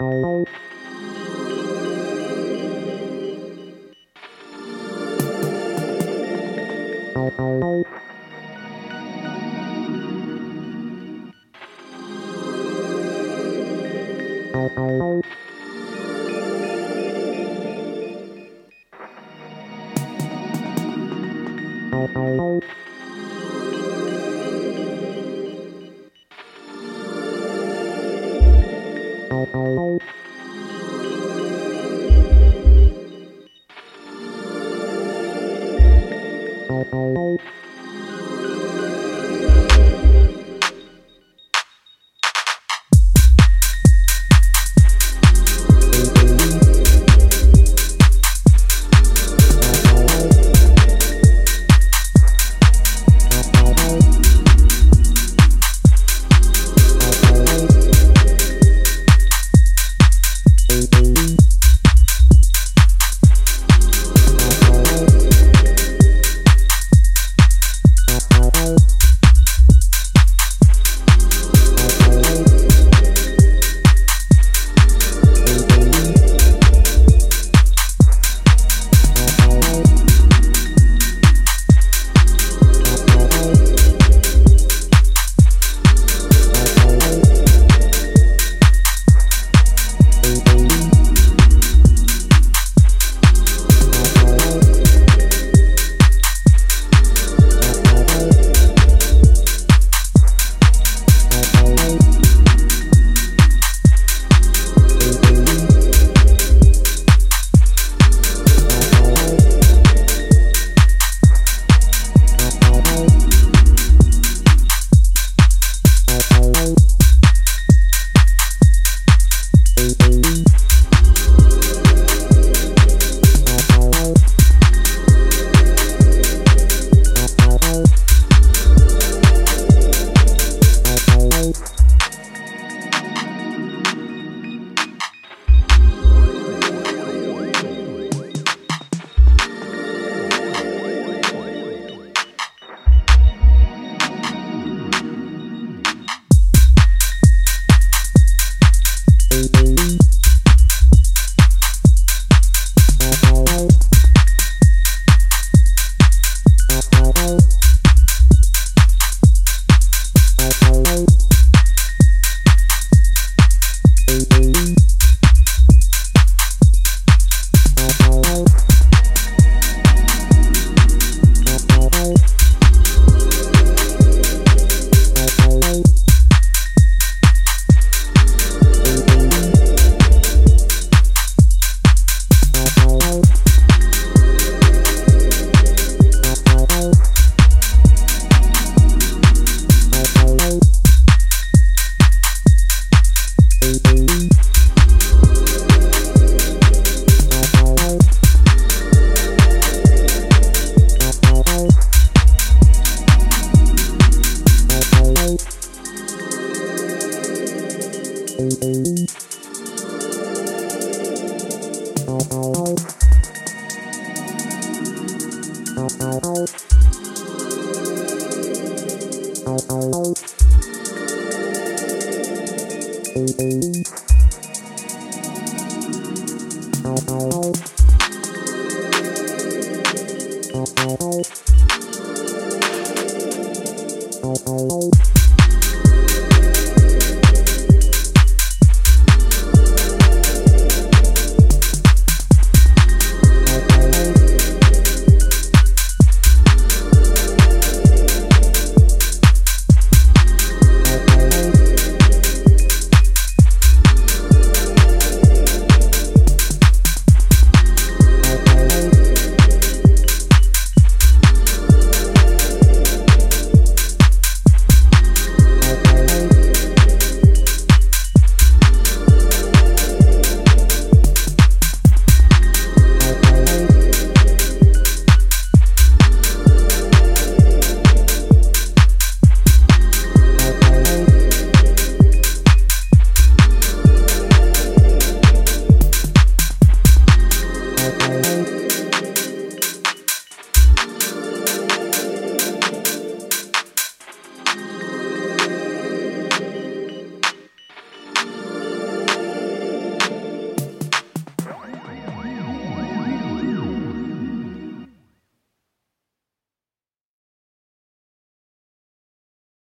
Thank Bye. Música